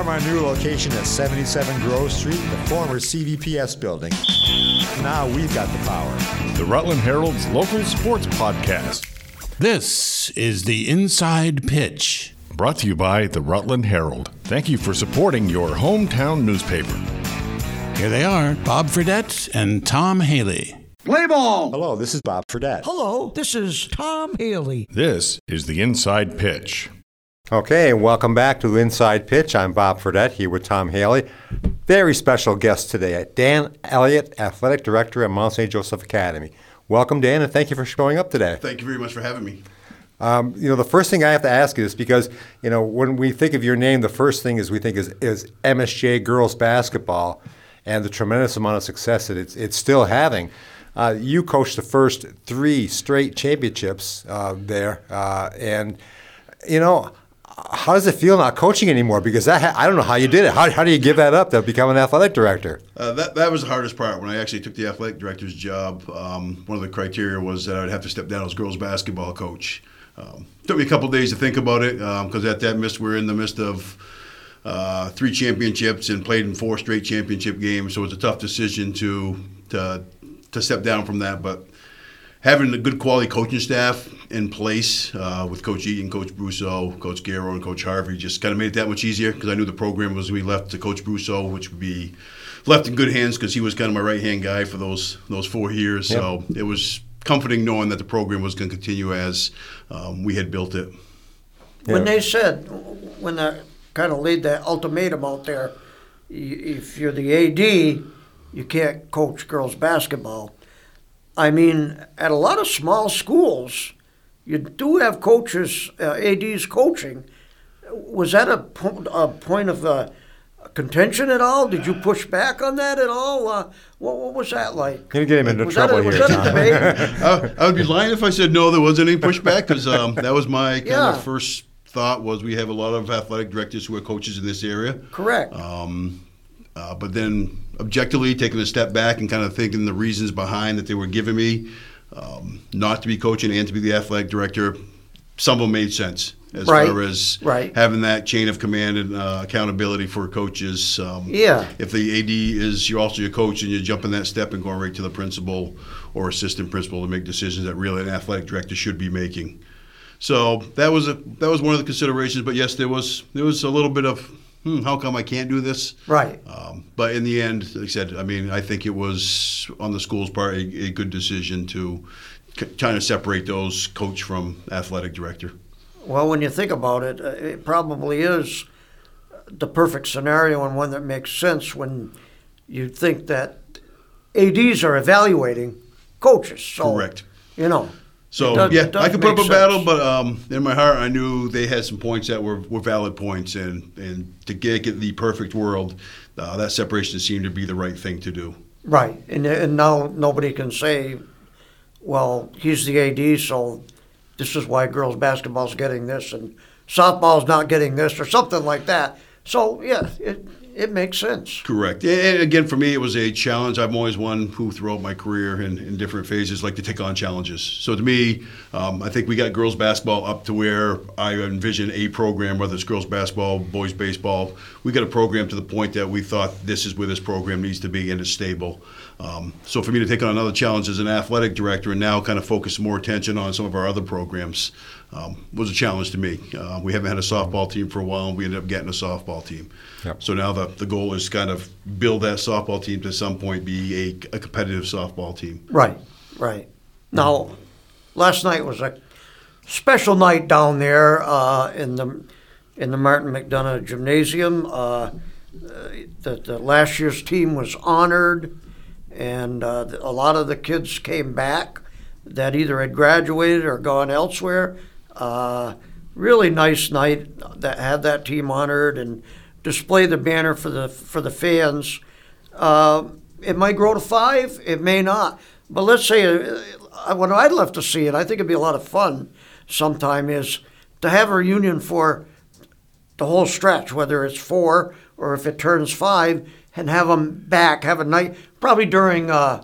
from our new location at 77 Grove Street, the former CVPS building. Now we've got the power. The Rutland Herald's local sports podcast. This is the Inside Pitch. Brought to you by the Rutland Herald. Thank you for supporting your hometown newspaper. Here they are, Bob Fredette and Tom Haley. Play ball! Hello, this is Bob Fredette. Hello, this is Tom Haley. This is the Inside Pitch. Okay, and welcome back to Inside Pitch. I'm Bob Fredette here with Tom Haley. Very special guest today, Dan Elliott, Athletic Director at Mount St. Joseph Academy. Welcome, Dan, and thank you for showing up today. Thank you very much for having me. Um, you know, the first thing I have to ask is because, you know, when we think of your name, the first thing is we think is, is MSJ girls basketball and the tremendous amount of success that it's, it's still having. Uh, you coached the first three straight championships uh, there, uh, and you know how does it feel not coaching anymore? Because that, I don't know how you did it. How, how do you give that up to become an athletic director? Uh, that that was the hardest part when I actually took the athletic director's job. Um, one of the criteria was that I'd have to step down as girls basketball coach. Um, took me a couple days to think about it because um, at that midst we're in the midst of uh, three championships and played in four straight championship games. So it was a tough decision to to to step down from that, but having a good quality coaching staff in place uh, with Coach Eaton, Coach Brusso, Coach Garrow, and Coach Harvey just kind of made it that much easier because I knew the program was we left to Coach Brusso, which would be left in good hands because he was kind of my right hand guy for those those four years. Yep. So it was comforting knowing that the program was going to continue as um, we had built it. Yeah. When they said when they kind of laid that ultimatum out there, if you're the AD you can't coach girls basketball. I mean, at a lot of small schools, you do have coaches, uh, ADs coaching. Was that a, po- a point of uh, contention at all? Did you push back on that at all? Uh, what, what, was that like? You're getting into was trouble a, here, was that a debate? I, I, would be lying if I said no, there wasn't any pushback because um, that was my kind yeah. of first thought was we have a lot of athletic directors who are coaches in this area. Correct. Um, uh, but then objectively taking a step back and kind of thinking the reasons behind that they were giving me um, not to be coaching and to be the athletic director, some of them made sense as right. far as right. having that chain of command and uh, accountability for coaches. Um, yeah. If the AD is you're also your coach and you're jumping that step and going right to the principal or assistant principal to make decisions that really an athletic director should be making. So that was a that was one of the considerations. But yes, there was there was a little bit of hmm, how come I can't do this? Right. Um, but in the end, like I said, I mean, I think it was on the school's part a, a good decision to kind of separate those coach from athletic director. Well, when you think about it, uh, it probably is the perfect scenario and one that makes sense when you think that ADs are evaluating coaches. So, Correct. You know. So does, yeah, I could put up a sense. battle, but um, in my heart, I knew they had some points that were, were valid points, and and to get, get the perfect world, uh, that separation seemed to be the right thing to do. Right, and and now nobody can say, well, he's the AD, so this is why girls basketball's getting this, and softball's not getting this, or something like that. So yeah, it, it makes sense. Correct. And again, for me, it was a challenge. I'm always one who, throughout my career in, in different phases, like to take on challenges. So to me, um, I think we got girls basketball up to where I envision a program, whether it's girls basketball, boys baseball. We got a program to the point that we thought this is where this program needs to be and it's stable. Um, so for me to take on another challenge as an athletic director and now kind of focus more attention on some of our other programs um, was a challenge to me. Uh, we haven't had a softball team for a while, and we ended up getting a softball team. Yep. So now the, the goal is kind of build that softball team to some point be a, a competitive softball team. Right, right. Now, last night was a special night down there uh, in the in the Martin McDonough Gymnasium. Uh, the, the last year's team was honored and uh, a lot of the kids came back that either had graduated or gone elsewhere. Uh, really nice night that had that team honored and display the banner for the for the fans. Uh, it might grow to five, it may not. But let's say uh, what I'd love to see, and I think it'd be a lot of fun sometime, is to have a reunion for the whole stretch, whether it's four or if it turns five, and have them back, have a night, probably during, uh,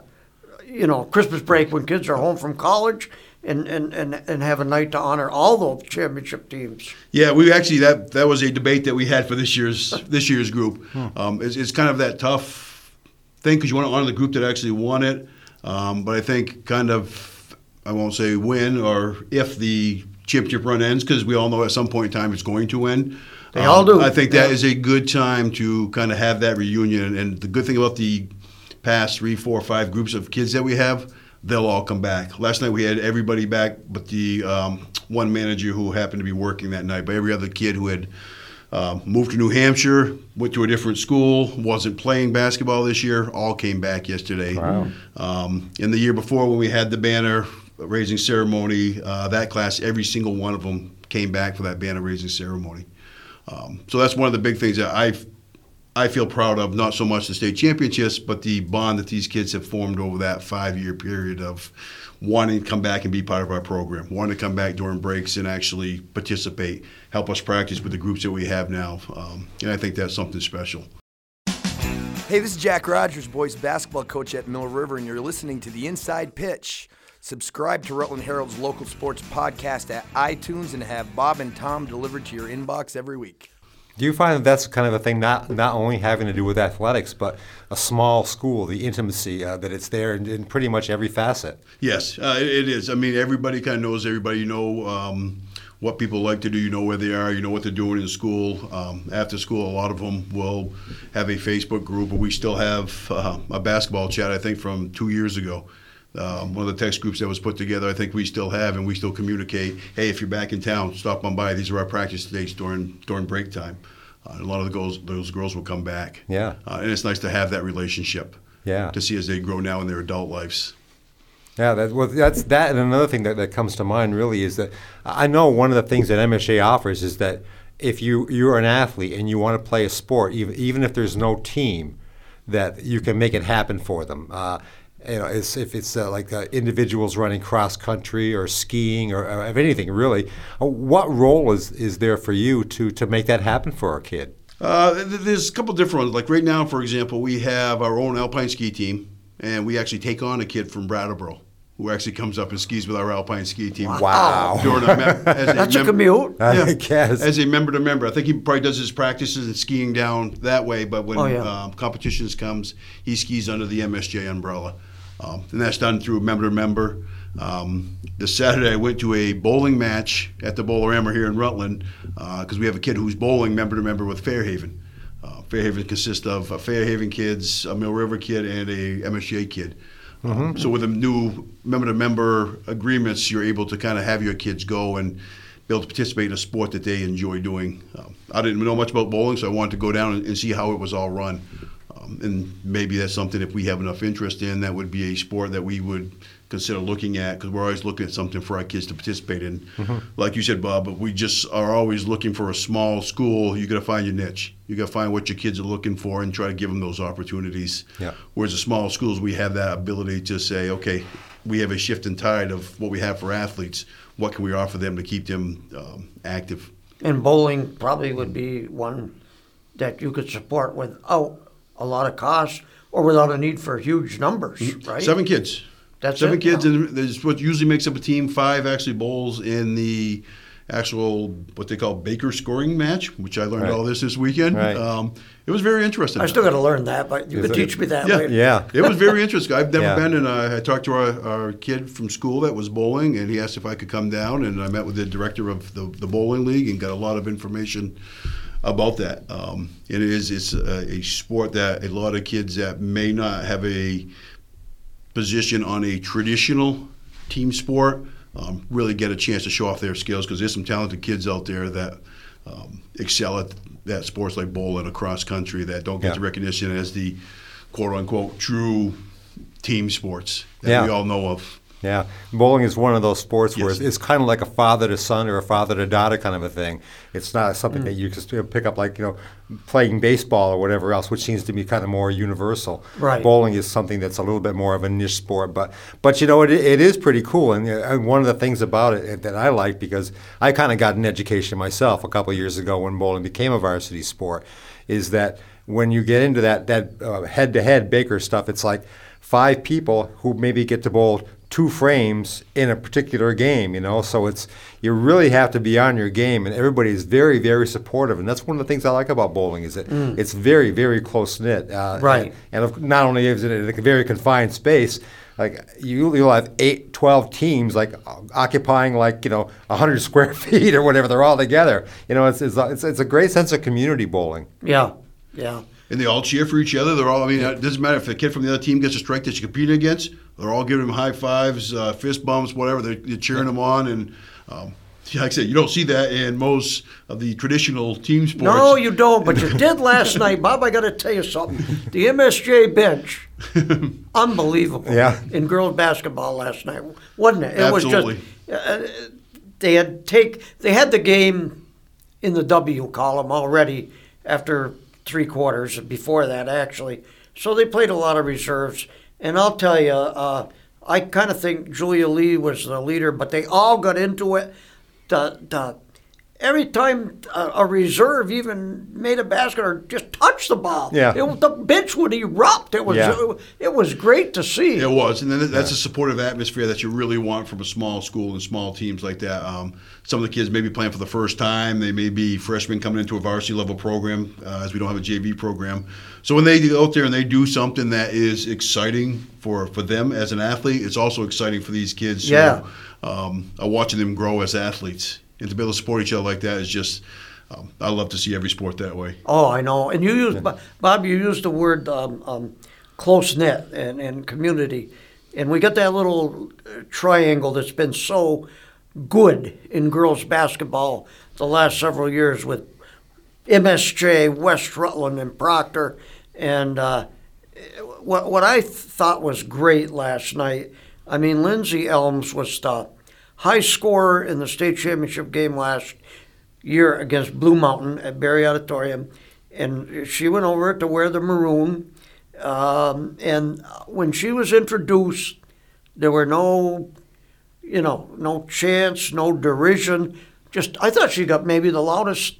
you know, Christmas break when kids are home from college, and, and, and, and have a night to honor all those championship teams. Yeah, we actually that that was a debate that we had for this year's this year's group. Um, it's, it's kind of that tough thing because you want to honor the group that actually won it. Um, but I think kind of I won't say when or if the championship run ends because we all know at some point in time it's going to end. They all do. I think that Yeah. is a good time to kind of have that reunion. And the good thing about the past three, four, five groups of kids that we have, they'll all come back. Last night we had everybody back, but the um, one manager who happened to be working that night. But every other kid who had um, moved to New Hampshire, went to a different school, wasn't playing basketball this year, all came back yesterday. Wow. Um, and the year before, when we had the banner raising ceremony, uh, that class, every single one of them came back for that banner raising ceremony. Um, so that's one of the big things that I I feel proud of. Not so much the state championships, but the bond that these kids have formed over that five year period of wanting to come back and be part of our program, wanting to come back during breaks and actually participate, help us practice with the groups that we have now. Um, and I think that's something special. Hey, this is Jack Rogers, boys basketball coach at Mill River, and you're listening to the Inside Pitch. Subscribe to Rutland Herald's local sports podcast at iTunes and have Bob and Tom delivered to your inbox every week. Do you find that that's kind of a thing, not not only having to do with athletics, but a small school, the intimacy uh, that it's there in, in pretty much every facet? Yes, uh, it, is. I mean, everybody kind of knows everybody. You know um, what people like to do. You know where they are. You know what they're doing in school. Um, after school, a lot of them will have a Facebook group, but we still have uh, a basketball chat. I think from two years ago. Um, one of the text groups that was put together, I think we still have, and we still communicate. Hey, if you're back in town, stop on by. These are our practice dates during during break time. Uh, a lot of the girls, those girls will come back. Yeah. uh, and it's nice to have that relationship. Yeah. to see as they grow now in their adult lives. Yeah, that, well, that's that. And another thing that, that comes to mind really is that I know one of the things that MSA offers is that if you you're an athlete and you want to play a sport, even even if there's no team, that you can make it happen for them. Uh, you know, it's, if it's uh, like uh, individuals running cross country or skiing or, or of anything really, uh, what role is, is there for you to to make that happen for a kid? Uh, there's a couple different ones. Like right now, for example, we have our own alpine ski team, and we actually take on a kid from Brattleboro who actually comes up and skis with our alpine ski team. Wow. During a mem- as That's a mem- commute. I guess. As a member to member, I think he probably does his practices and skiing down that way. But when Oh, yeah. um, competitions comes, he skis under the MSJ umbrella, um, and that's done through member to member. Um, this Saturday, I went to a bowling match at the Bowler Bowlerama here in Rutland because we have a kid who's bowling member to member with Fair Haven. Uh, Fair Haven consists of uh, Fair Haven kids, a Mill River kid, and a MSJ kid. Um, so with the new member-to-member agreements, you're able to kind of have your kids go and be able to participate in a sport that they enjoy doing. Um, I didn't know much about bowling, so I wanted to go down and, and see how it was all run. Um, and maybe that's something if we have enough interest in, that would be a sport that we would consider looking at because we're always looking at something for our kids to participate in. Like you said, Bob, but we just are always looking for a small school. You got to find your niche. You got to find what your kids are looking for and try to give them those opportunities. Yeah. Whereas the small schools, we have that ability to say, okay, we have a shift in tide of what we have for athletes. What can we offer them to keep them um, active? And bowling probably would be one that you could support without a lot of cost or without a need for huge numbers, right? Seven kids. That's seven it? kids, Oh. and there's what usually makes up a team. Five actually bowls in the actual what they call Baker scoring match, which I learned Right. all this this weekend. Right. Um, it was very interesting. I still got to learn that, but you Is could it- teach me that Yeah. later. Yeah. It was very interesting. I've never Yeah. been, and I, I talked to our, our kid from school that was bowling, and he asked if I could come down, and I met with the director of the, the bowling league and got a lot of information about that. Um, it is it's a, a sport that a lot of kids that may not have a position on a traditional team sport um, really get a chance to show off their skills because there's some talented kids out there that um, excel at that sports like bowling across country that don't get Yeah. the recognition as the quote unquote true team sports that Yeah. we all know of. Yeah, bowling is one of those sports where it's, it's kind of like a father to son or a father to daughter kind of a thing. It's not something that you just pick up like you know playing baseball or whatever else, which seems to be kind of more universal. Right. Bowling is something that's a little bit more of a niche sport, but but you know it, it is pretty cool. And, uh, and one of the things about it that I like because I kind of got an education myself a couple of years ago when bowling became a varsity sport, is that when you get into that that uh, head-to-head Baker stuff, it's like five people who maybe get to bowl two frames in a particular game, you know. So it's you really have to be on your game, and everybody is very, very supportive, and that's one of the things I like about bowling is that it's very, very close knit. Uh, Right. And, and not only is it in a very confined space. Like you, you'll have eight, 12 teams like occupying like you know hundred square feet or whatever. They're all together. You know, it's it's, it's, it's a great sense of community bowling. Yeah, yeah. And they all cheer for each other. They're all, I mean, it doesn't matter if the kid from the other team gets a strike that you compete against, they're all giving him high fives, uh, fist bumps, whatever. They're, they're cheering them on. And um, like I said, you don't see that in most of the traditional team sports. No, you don't, but you did last night, Bob. I got to tell you something. The MSJ bench, unbelievable. Yeah. In girls basketball last night, wasn't it? It Absolutely. was just uh, they had take they had the game in the W column already after three quarters. Before that, actually, so they played a lot of reserves. And I'll tell you, uh, I kind of think Julia Lee was the leader, but they all got into it. The the every time a, a reserve even made a basket or just touched the ball, Yeah. it, the bench would erupt. It was Yeah. it, it was great to see. It was, and then that's a supportive atmosphere that you really want from a small school and small teams like that. Um, some of the kids may be playing for the first time; they may be freshmen coming into a varsity level program, uh, as we don't have a JV program. So when they go out there and they do something that is exciting for, for them as an athlete, it's also exciting for these kids Yeah. who um, are watching them grow as athletes. And to be able to support each other like that is just, um, I love to see every sport that way. Oh, I know. And you used, Bo- Bob, you used the word um, um, close knit and, and community. And we got that little uh, triangle that's been so good in girls basketball the last several years with MSJ, West Rutland, and Proctor. And uh, what, what I thought was great last night, I mean, Lindsay Elms was the high scorer in the state championship game last year against Blue Mountain at Barre Auditorium, and she went over to wear the maroon. Um, and when she was introduced, there were no, you know, no chants, no derision. Just I thought she got maybe the loudest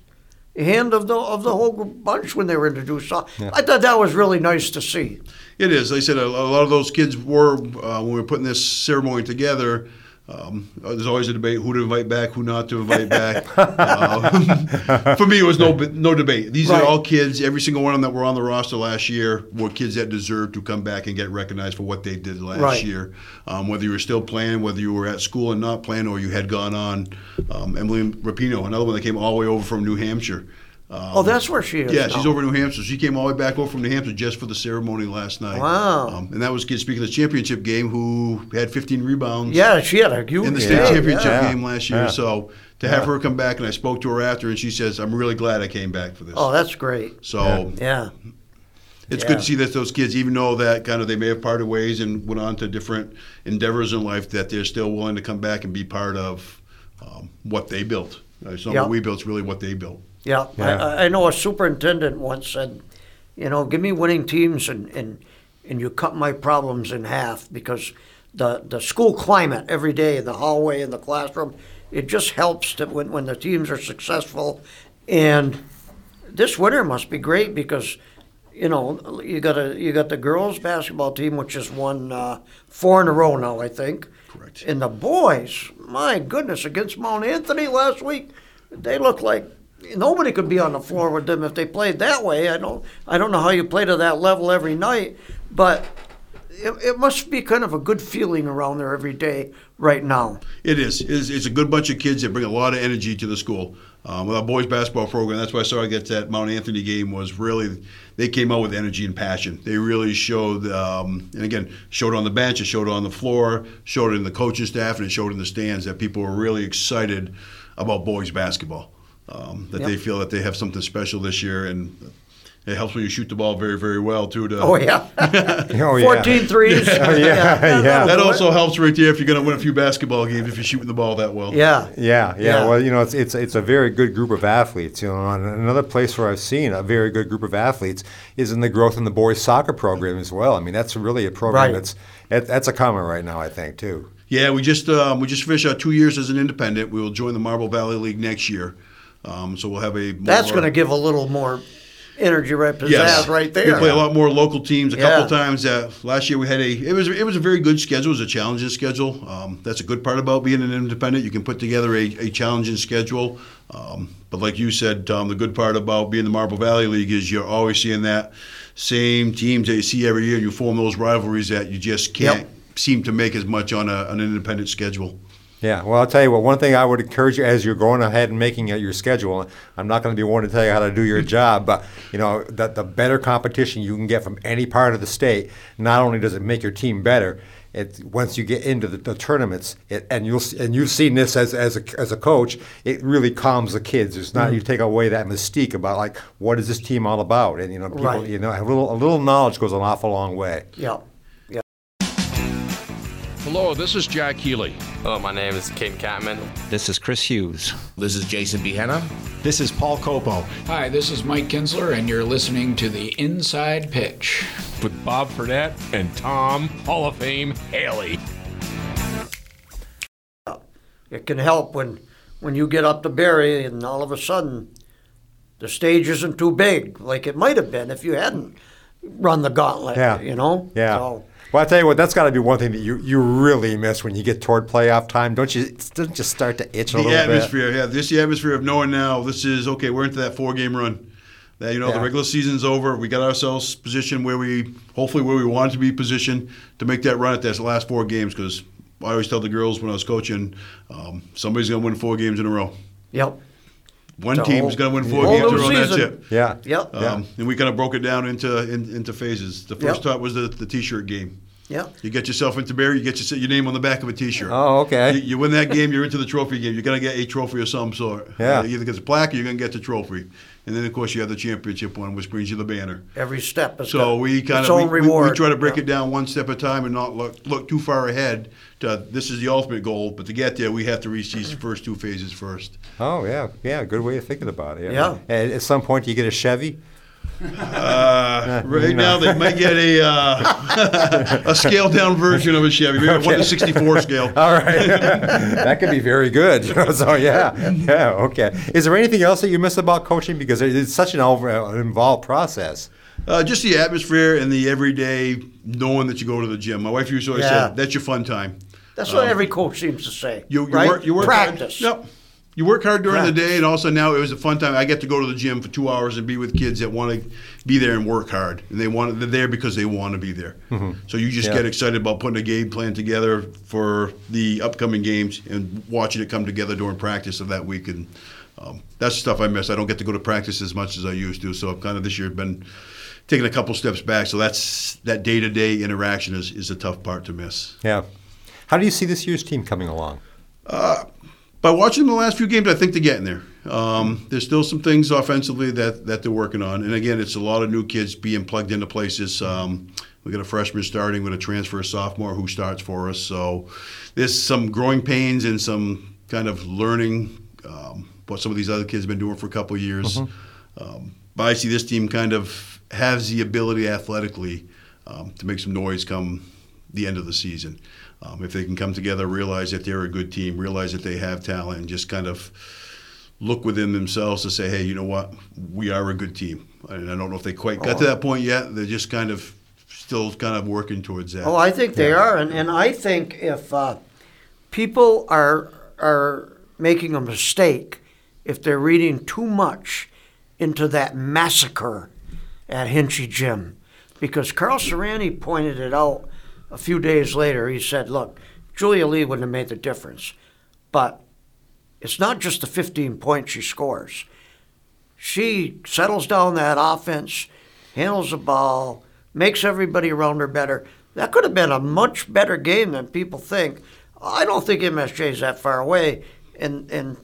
hand of the of the whole bunch when they were introduced. So I thought that was really nice to see. It is. They said a, a lot of those kids were uh, when we were putting this ceremony together. Um, there's always a debate who to invite back, who not to invite back. Uh, for me, it was no no debate. These Right. are all kids. Every single one of them that were on the roster last year were kids that deserved to come back and get recognized for what they did last Right. year. Um, whether you were still playing, whether you were at school and not playing, or you had gone on. Um, Emily Rapino, another one that came all the way over from New Hampshire. Um, Oh, that's where she is. yeah, she's over in New Hampshire. She came all the way back over from New Hampshire just for the ceremony last night. Wow. Um, and that was kids speaking of the championship game who had 15 rebounds Yeah, she had a huge in the state game, championship yeah. game last year. Yeah. So to have her come back, and I spoke to her after, and she says, I'm really glad I came back for this. Oh, that's great. so Yeah. it's yeah. good to see that those kids, even though that kind of they may have parted ways and went on to different endeavors in life, that they're still willing to come back and be part of um, what they built. Uh, It's not what we built; it's really what they built. Yeah, Yeah. I, I know a superintendent once said, you know, give me winning teams and, and, and you cut my problems in half because the, the school climate every day, in the hallway, in the classroom, it just helps that when, when the teams are successful. And this winter must be great because, you know, you got a you got the girls basketball team which has won uh, four in a row now, I think. Correct. And the boys, my goodness, against Mount Anthony last week, they look like nobody could be on the floor with them if they played that way. I don't, I don't know how you play to that level every night, but it, it must be kind of a good feeling around there every day right now. It is. It's, it's a good bunch of kids that bring a lot of energy to the school. Um, with our boys basketball program, that's why I saw I get that Mount Anthony game was really they came out with energy and passion. They really showed, um, and again, showed on the bench, it showed on the floor, showed in the coaching staff, and it showed in the stands that people were really excited about boys basketball. Um, that Yep. they feel that they have something special this year, and it helps when you shoot the ball very, very well too. To, Oh yeah, Oh, yeah. 14 threes. yeah, yeah. that'll That also helps right there if you're going to win a few basketball games if you're shooting the ball that well. Yeah, Yeah, yeah, Yeah. Well, you know, it's it's it's a very good group of athletes. You know, and another place where I've seen a very good group of athletes is in the growth in the boys soccer program as well. I mean, that's really a program Right. that's that, that's a common right now. I think too. Yeah, we just um, we just finished our two years as an independent. We will join the Marble Valley League next year, um, so we'll have a. that's going to give a little more energy right pizzazz Yes, right We there. play a lot more local teams. A Yeah. couple times uh, last year we had a. It was it was a very good schedule. It was a challenging schedule. Um, that's a good part about being an independent. You can put together a, a challenging schedule. Um, but like you said, Tom, the good part about being the Marble Valley League is you're always seeing that same teams that you see every year. You form those rivalries that you just can't Yep. seem to make as much on a, an independent schedule. Yeah, well, I'll tell you what. One thing I would encourage you as you're going ahead and making your schedule. I'm not going to be one to tell you how to do your job, but you know that the better competition you can get from any part of the state, not only does it make your team better, it once you get into the, the tournaments, it, and you'll and you've seen this as as a, as a coach, it really calms the kids. It's not you mm-hmm. take away that mystique about like what is this team all about, and you know people, Right. you know a little a little knowledge goes an awful long way. Yeah. Yeah. Hello, this is Jack Healy. Hello, my name is Caden Catman. This is Chris Hughes. This is Jason Behenna. This is Paul Copo. Hi, this is Mike Kinsler, and you're listening to the Inside Pitch. with Bob Fredette and Tom Hall of Fame Haley. It can help when when you get up to Barre and all of a sudden the stage isn't too big like it might have been if you hadn't run the gauntlet. Yeah. You know? Yeah. So, Well, I tell you what, that's got to be one thing that you, you really miss when you get toward playoff time. Don't you? Doesn't you start to itch a the little atmosphere, yeah, this the atmosphere of knowing now this is okay. We're into that four game run. That you know the regular season's over. We got ourselves positioned where we hopefully where we wanted to be positioned to make that run at those last four games. Because I always tell the girls when I was coaching, um, somebody's gonna win four games in a row. yep. One The team's gonna win four games in a row. That's it. Yeah. Yep. Um, And we kind of broke it down into in, into phases. The first Yep. part was the, the t-shirt game. Yep. You get yourself into Barre, you get your, your name on the back of a T-shirt. Oh, okay. You, you win that game, you're into the trophy game. You're gonna get a trophy of some sort. Yeah. Uh, either gets a plaque or you're gonna get the trophy, and then of course you have the championship one, which brings you the banner. Every step is So got we kind its of we, own we- reward. we try to break Yeah. it down one step at a time and not look look too far ahead. To, this is the ultimate goal, but to get there, we have to reach these first two phases first. Oh yeah, yeah. Good way of thinking about it. Yeah. And at some point, you get a Chevy. Uh, right now, they might get a uh, a scaled down version of a Chevy, maybe a one to sixty four scale. All right, that could be very good. so yeah, yeah. Okay. Is there anything else that you miss about coaching because it's such an over, uh, involved process? Uh, just the atmosphere and the everyday knowing that you go to the gym. My wife used to always Yeah. say, "That's your fun time." That's what Um, every coach seems to say. You, you right? work. You work Practice. Hard. Yep. You work hard during the day, and also now it was a fun time. I get to go to the gym for two hours and be with kids that want to be there and work hard, and they want they're there because they want to be there. So you just Yeah. get excited about putting a game plan together for the upcoming games and watching it come together during practice of that week. And um, that's stuff I miss. I don't get to go to practice as much as I used to, so I've kind of this year been taking a couple steps back. So that's that day to day interaction is, is a tough part to miss. Yeah. How do you see this year's team coming along? By watching the last few games, I think they're getting there. Um, there's still some things offensively that, that they're working on, and again, it's a lot of new kids being plugged into places. Um, we got a freshman starting with a transfer sophomore who starts for us, so there's some growing pains and some kind of learning um, what some of these other kids have been doing for a couple of years. Um, but I see this team kind of has the ability athletically um, to make some noise come the end of the season. Um, if they can come together, realize that they're a good team, realize that they have talent, and just kind of look within themselves to say, hey, you know what, we are a good team. And I don't know if they quite got to that point yet. They're just kind of still kind of working towards that. Oh, I think they are, and, and I think if uh, people are are making a mistake if they're reading too much into that massacre at Hinchy Gym, because Carl Serrani pointed it out a few days later. He said, "Look, Julia Lee wouldn't have made the difference, but it's not just the 15 points she scores." she settles down that offense, handles the ball, makes everybody around her better. That could have been a much better game than people think. I don't think MSJ is that far away, and and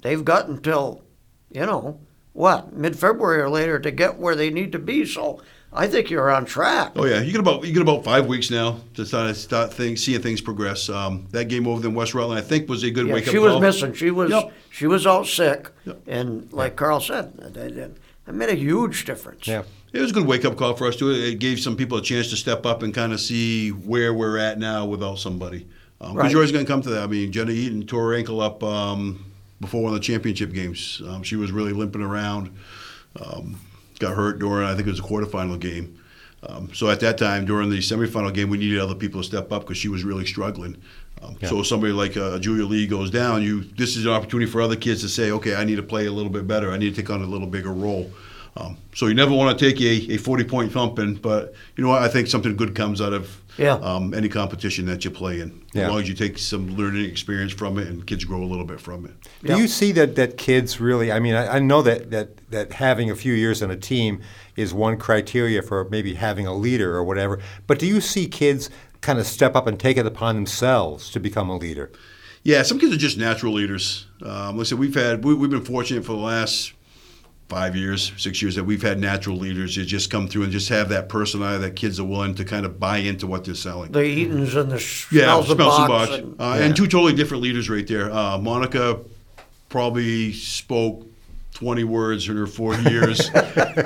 they've got until, you know, what mid February or later to get where they need to be. So I think you're on track. Oh yeah, you get about you get about five weeks now to start start things, seeing things progress. Um, that game over in West Rutland, I think, was a good Yeah, wake up she call. was missing. She was Yep. she was out sick, Yep. and like Carl said, that, that, that made a huge difference. Yeah. It was a good wake up call for us too. It gave some people a chance to step up and kind of see where we're at now without somebody. Because Right. you're always going to come to that. I mean, Jenna Eaton tore her ankle up um, before one of the championship games. Um, she was really limping around. Um, got hurt during I think it was a quarterfinal game. Um, so at that time, during the semifinal game, we needed other people to step up because she was really struggling. Um, Yeah. So somebody like uh, Julia Lee goes down, you this is an opportunity for other kids to say, okay, I need to play a little bit better. I need to take on a little bigger role. Um, so you never want to take a, a 40 point thumping, but you know what? I think something good comes out of Yeah. um, any competition that you play in. Yeah. As long as you take some learning experience from it and kids grow a little bit from it. Do you see that, that kids really? I mean, I, I know that, that, that having a few years on a team is one criteria for maybe having a leader or whatever. But do you see kids kind of step up and take it upon themselves to become a leader? Yeah, some kids are just natural leaders. Um, like I said, we've had we, we've been fortunate for the last five years, six years that we've had natural leaders that just come through and just have that personality that kids are willing to kind of buy into what they're selling. The Eatons and the Yeah, Smells smells and and Box. Bosch. and- Uh, and two totally different leaders right there. Uh, Monica probably spoke 20 words in her four years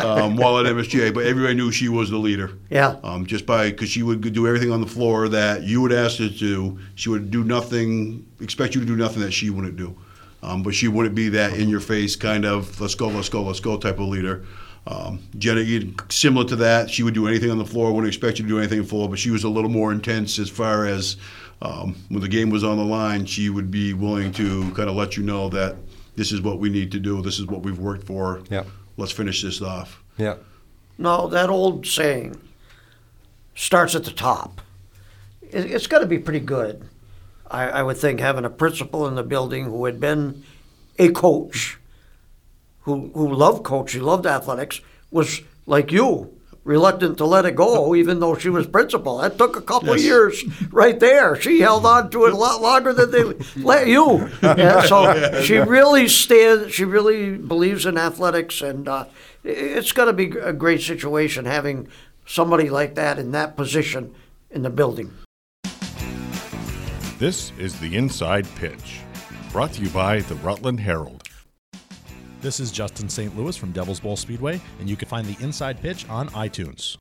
um, while at MSGA, but everybody knew she was the leader. Yeah. Um, just by because she would do everything on the floor that you would ask her to do. She would do nothing, expect you to do nothing that she wouldn't do. Um, but she wouldn't be that in your face kind of let's go, let's go, let's go type of leader. Um, Jenna Eaton, similar to that, she would do anything on the floor, wouldn't expect you to do anything on the floor, but she was a little more intense as far as um, when the game was on the line, she would be willing to kind of let you know that this is what we need to do, this is what we've worked for. Yep. Let's finish this off. Yeah. No, that old saying starts at the top. It, it's got to be pretty good. I, I would think having a principal in the building who had been a coach, who who loved coaching, loved athletics, was like you, reluctant to let it go, even though she was principal. That took a couple of years right there. She held on to it a lot longer than they let you. And so she really stands. She really believes in athletics, and uh, it's to be a great situation having somebody like that in that position in the building. This is the Inside Pitch, brought to you by the Rutland Herald. This is Justin St. Louis from Devil's Bowl Speedway, and you can find the Inside Pitch on iTunes.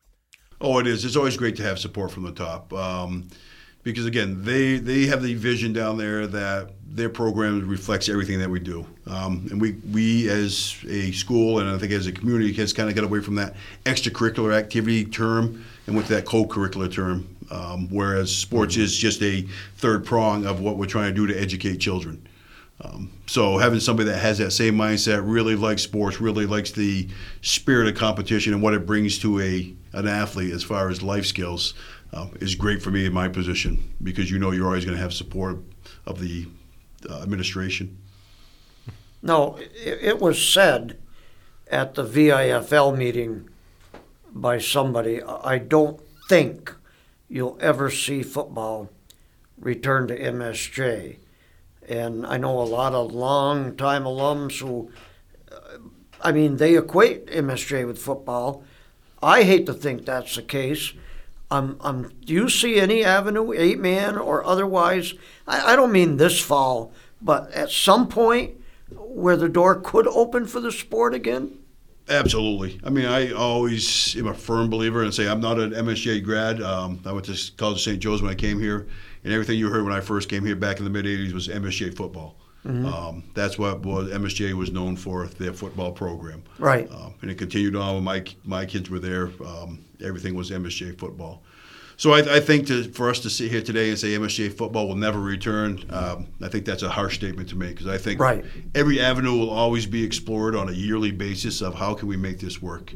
Oh, it is. It's always great to have support from the top, um, because again, they they have the vision down there that their program reflects everything that we do, um, and we we as a school and I think as a community has kind of got away from that extracurricular activity term and with that co-curricular term, um, whereas sports is just a third prong of what we're trying to do to educate children. Um, so having somebody that has that same mindset, really likes sports, really likes the spirit of competition and what it brings to a an athlete as far as life skills, um, is great for me in my position because you know you're always going to have support of the uh, administration. No, it, it was said at the VIFL meeting by somebody, I don't think you'll ever see football return to MSJ. And I know a lot of long-time alums who, uh, I mean, they equate MSJ with football. I hate to think that's the case. Um, um, do you see any avenue, eight man or otherwise? I, I don't mean this fall, but at some point where the door could open for the sport again? Absolutely. I mean, I always am a firm believer and say I'm not an MSJ grad. Um, I went to College of St. Joe's when I came here, and everything you heard when I first came here back in the mid '80s was MSJ football. Mhm. Um, that's what was MSJ was known for their football program. Right. Um, and it continued on when my my kids were there. Um, everything was MSJ football. So I, I think to, for us to sit here today and say MSJ football will never return, um, I think that's a harsh statement to make because I think Right. every avenue will always be explored on a yearly basis of how can we make this work.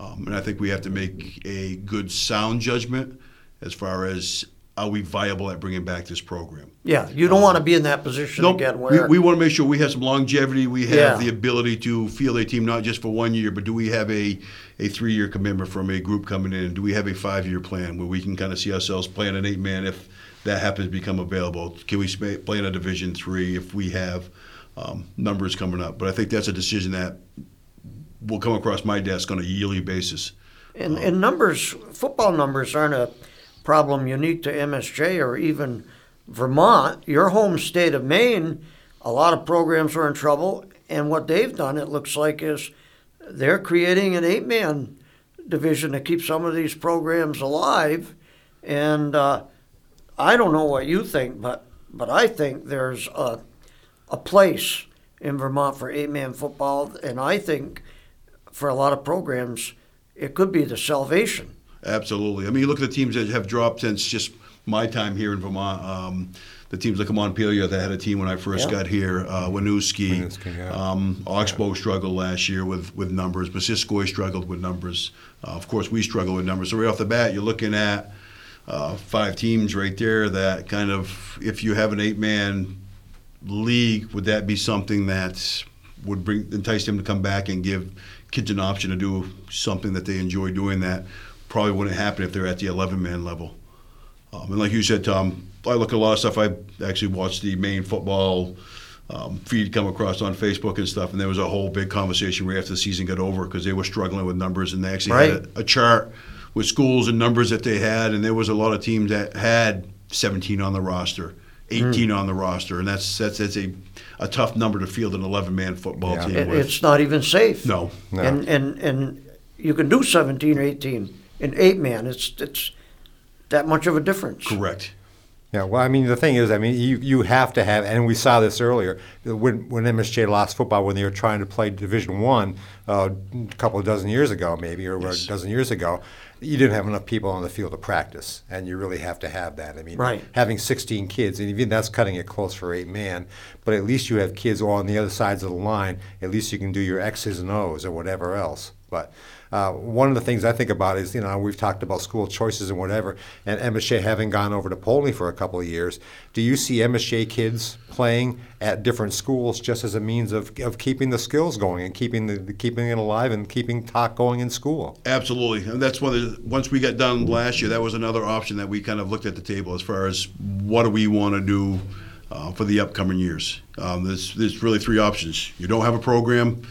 Um, and I think we have to make a good sound judgment as far as are we viable at bringing back this program. Yeah, you don't want to be in that position Nope. again we, where we want to make sure we have some longevity. We have Yeah. the ability to field a team not just for one year, but do we have a, a three year commitment from a group coming in? Do we have a five year plan where we can kind of see ourselves playing an eight man if that happens to become available? Can we play in a Division three if we have um, numbers coming up? But I think that's a decision that will come across my desk on a yearly basis. And, and numbers, football numbers aren't a problem unique to MSJ or even Vermont. Your home state of Maine, a lot of programs are in trouble. And what they've done, it looks like, is they're creating an eight man division to keep some of these programs alive. And uh, I don't know what you think, but, but I think there's a, a place in Vermont for eight man football. And I think for a lot of programs, it could be the salvation. Absolutely. I mean, you look at the teams that have dropped since just my time here in Vermont. Um, the teams like Montpelier that had a team when I first Yeah. got here. Uh, Winooski. Winooski, yeah. um, Oxbow struggled last year with, with numbers. Missisquoi struggled with numbers. Uh, of course, we struggle with numbers. So right off the bat, you're looking at uh, five teams right there that kind of, if you have an eight-man league, would that be something that would bring entice them to come back and give kids an option to do something that they enjoy doing that probably wouldn't happen if they're at the 11 man level. Um, and like you said, Tom, I look at a lot of stuff. I actually watched the Maine football um, feed come across on Facebook and stuff, and there was a whole big conversation right after the season got over because they were struggling with numbers, and they actually Right. had a, a chart with schools and numbers that they had, and there was a lot of teams that had 17 on the roster, 18 on the roster, and that's that's that's a a tough number to field an 11 man football Yeah. team It, with. it's not even safe. no, No. And, and, and you can do 17 or 18 in eight man. It's, it's that much of a difference. correct. Yeah, well, I mean, the thing is, I mean, you, you have to have, and we saw this earlier when when MSJ lost football when they were trying to play Division One uh, a couple of dozen years ago, maybe or Yes. a dozen years ago. You didn't have enough people on the field to practice, and you really have to have that. I mean, Right. having 16 kids, and even that's cutting it close for eight man, but at least you have kids all on the other sides of the line. At least you can do your X's and O's or whatever else. But uh, one of the things I think about is, you know, we've talked about school choices and whatever, and MSJ having gone over to Polley for a couple of years. Do you see MSJ kids playing at different schools just as a means of, of keeping the skills going and keeping the, keeping it alive and keeping talk going in school? Absolutely, and that's one of the, once we got done last year, that was another option that we kind of looked at the table as far as what do we want to do uh, for the upcoming years. Um, there's there's really three options. You don't have a program,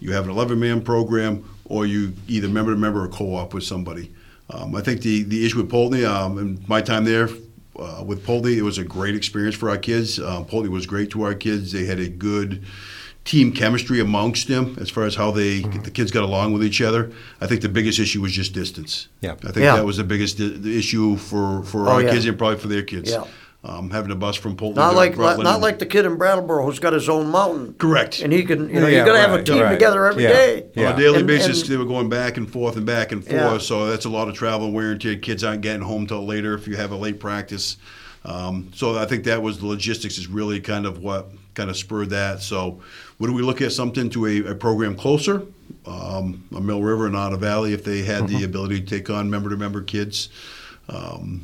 you have an 11 man program, or you either member to member or co-op with somebody. Um, I think the the issue with Poultney, um, in my time there. Uh, with Poultney, it was a great experience for our kids. Um, Poultney was great to our kids. They had a good team chemistry amongst them as far as how they the kids got along with each other. I think the biggest issue was just distance. Yeah. I think Yeah. that was the biggest di- the issue for for Oh, our yeah. kids and probably for their kids. Yeah. Um, having a bus from Polton. Not to like Rutland not like the kid in Brattleboro who's got his own mountain. Correct. And he can, you know, Yeah, you got to have a team right. together every Yeah. day. Yeah. On a daily And- basis, and- they were going back and forth and back and forth. Yeah. So that's a lot of travel and wear and tear. Kids aren't getting home till later if you have a late practice. Um, so I think that was the logistics is really kind of what kind of spurred that. So would we look at something to a, a program closer, um, a Mill River and Otter Valley, if they had Mm-hmm. the ability to take on member-to-member kids? Um,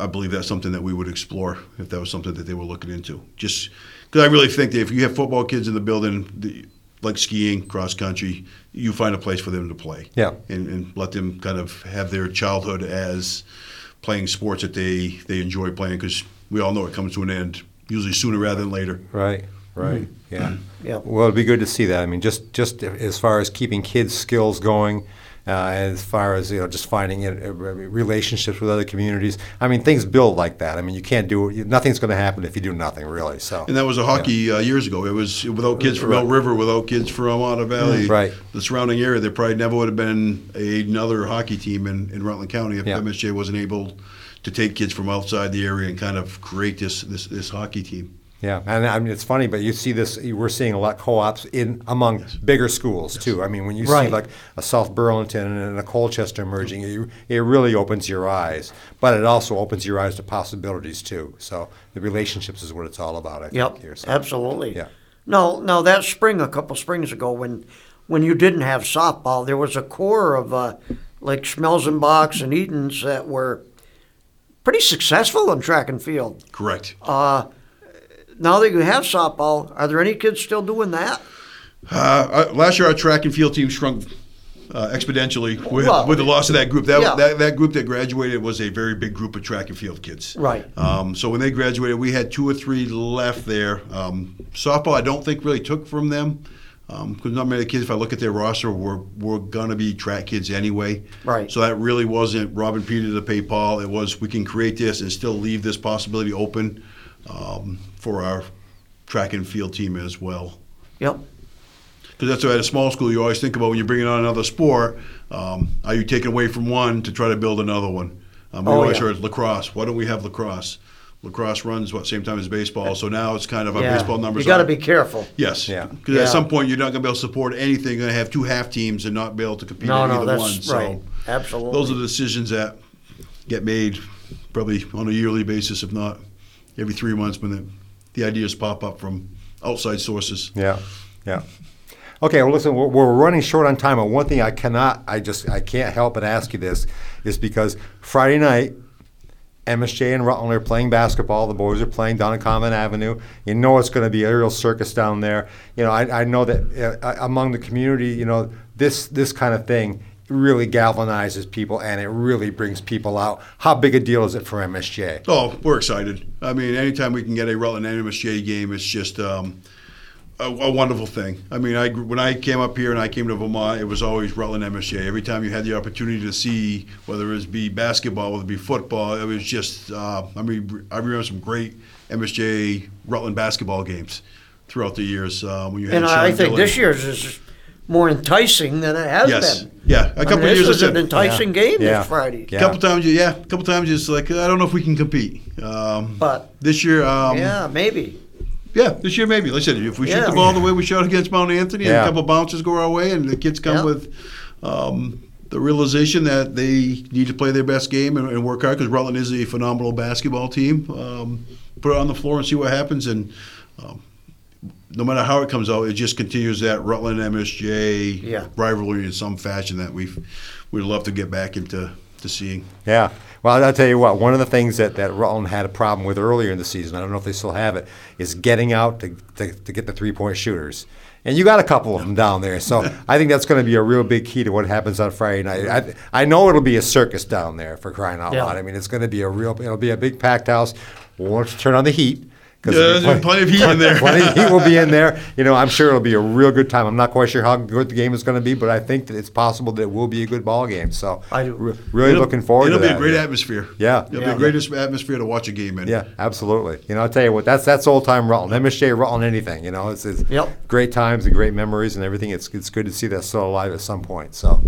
I believe that's something that we would explore if that was something that they were looking into. Just because I really think that if you have football kids in the building, the, like skiing, cross country, you find a place for them to play. Yeah. And, and let them kind of have their childhood as playing sports that they, they enjoy playing because we all know it comes to an end, usually sooner rather than later. Right, right, mm-hmm. yeah. Yeah. Well, it'd be good to see that. I mean, just just as far as keeping kids' skills going, as far as you know, just finding it, uh, relationships with other communities. I mean, things build like that. I mean, you can't do nothing's going to happen if you do nothing, really. So. And that was a hockey uh, years ago. It was without kids from Right. Elk River, without kids from Otter Valley, Right. the surrounding area. There probably never would have been another hockey team in, in Rutland County if Yeah. MSJ wasn't able to take kids from outside the area and kind of create this this, this hockey team. Yeah, and I mean it's funny, but you see this. We're seeing a lot of co-ops in among bigger schools too. I mean, when you see like a South Burlington and a Colchester emerging, it, it really opens your eyes. But it also opens your eyes to possibilities too. So the relationships is what it's all about. I think Yep, here. So, absolutely. Yeah. No, now that spring, a couple springs ago, when when you didn't have softball, there was a core of uh, like Schmelzenbachs and Eatons that were pretty successful in track and field. Correct. Uh, now that you have softball, are there any kids still doing that? Uh, last year, our track and field team shrunk uh, exponentially with, Well, with the loss of that group. That, yeah. that that group that graduated was a very big group of track and field kids. Right. Um, so when they graduated, we had two or three left there. Um, softball, I don't think really took from them because not many kids. If I look at their roster, were were gonna be track kids anyway. Right. So that really wasn't Robin Peter to pay Paul. It was we can create this and still leave this possibility open um, for our track and field team as well. Yep. Because that's why at a small school, you always think about when you're bringing on another sport, um, are you taking away from one to try to build another one? Um, we Oh, always yeah. heard lacrosse. Why don't we have lacrosse? lacrosse runs what same time as baseball, so now it's kind of our Yeah. baseball numbers. You got to be careful. Yes. Yeah. Because Yeah. at some point you're not going to be able to support anything. You're going to have two half teams and not be able to compete No, in no, either that's one. So right. Absolutely. those are the decisions that get made probably on a yearly basis, if not every three months, when the, the ideas pop up from outside sources. Yeah, yeah. Okay, well, listen, we're, we're running short on time, and one thing I cannot, I just, I can't help but ask you this, is because Friday night, MSJ and Rutland are playing basketball. The boys are playing down on Common Avenue. You know it's going to be a real circus down there. You know, I, I know that uh, among the community, you know, this this kind of thing really galvanizes people and it really brings people out. How big a deal is it for MSJ? Oh, we're excited. I mean, anytime we can get a Rutland MSJ game, it's just um, a, a wonderful thing. I mean, I when I came up here and I came to Vermont, it was always Rutland MSJ. Every time you had the opportunity to see, whether it be basketball, whether it be football, it was just. Uh, I mean, I remember some great MSJ Rutland basketball games throughout the years uh, when you had. And Sean I think Dillon. this year's is more enticing than it has Yes. been. Yeah, a I couple mean, years This was an enticing game Yeah. this Friday. Yeah. A couple times, yeah, a couple times, it's like I don't know if we can compete. Um, But this year, um, yeah, maybe. Yeah, this year maybe. Like I said, if we shoot the ball the way we shot against Mount Anthony, and a couple bounces go our way, and the kids come Yeah. with um, the realization that they need to play their best game and, and work hard because Rutland is a phenomenal basketball team. Um, put it on the floor and see what happens, and um, no matter how it comes out, it just continues that Rutland MSJ Yeah. rivalry in some fashion that we we'd love to get back into to seeing. Yeah. Well, I'll tell you what, one of the things that, that Rutland had a problem with earlier in the season, I don't know if they still have it, is getting out to, to, to get the three point shooters. And you got a couple of them down there. So I think that's going to be a real big key to what happens on Friday night. I, I know it'll be a circus down there for crying out Yeah. loud. I mean, it's going to be a real, it'll be a big packed house. We'll to turn on the heat. 'Cause Yeah, there's plenty of heat in there. plenty of heat will be in there. You know, I'm sure it'll be a real good time. I'm not quite sure how good the game is going to be, but I think that it's possible that it will be a good ball game. So I do. re- really It'll- looking forward to It'll to be that. a great atmosphere. Yeah. it'll Yeah. be a great atmosphere to watch a game in. Yeah, absolutely. You know, I'll tell you what, that's that's old time Rutland, MSJ Rutland, anything. You know, it's, it's Yep. great times and great memories and everything. It's it's good to see that still alive at some point. So.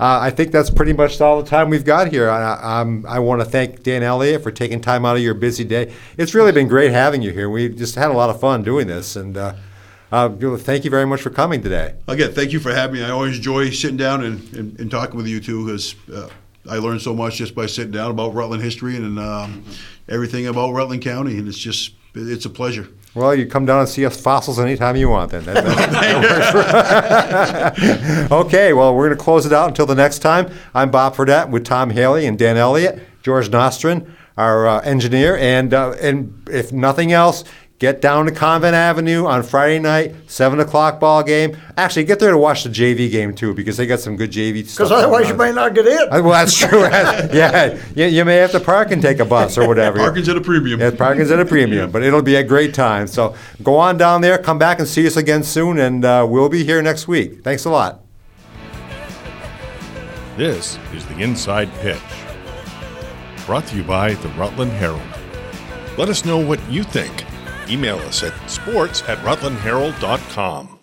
Uh, I think that's pretty much all the time we've got here. I, I want to thank Dan Elliott for taking time out of your busy day. It's really been great having you here. We just had a lot of fun doing this, and uh, uh, thank you very much for coming today. Again, thank you for having me. I always enjoy sitting down and, and, and talking with you two because uh, I learned so much just by sitting down about Rutland history and um, everything about Rutland County, and it's just it's a pleasure. Well, you come down and see us fossils anytime you want. Then That- that- that okay. Well, we're going to close it out until the next time. I'm Bob Fredette with Tom Haley and Dan Elliott, George Nostrin, our uh, engineer, and uh, and if nothing else. Get down to Convent Avenue on Friday night, seven o'clock ball game. Actually, get there to watch the JV game too, because they got some good JV stuff. Because otherwise you on. might not get in. Uh, Well, that's true. yeah, you, you may have to park and take a bus or whatever. Parking's at a premium. Yeah, parking's at a premium, but it'll be a great time. So go on down there, come back and see us again soon, and uh, we'll be here next week. Thanks a lot. This is the Inside Pitch. Brought to you by the Rutland Herald. Let us know what you think. Email us at sports at rutlandherald.com.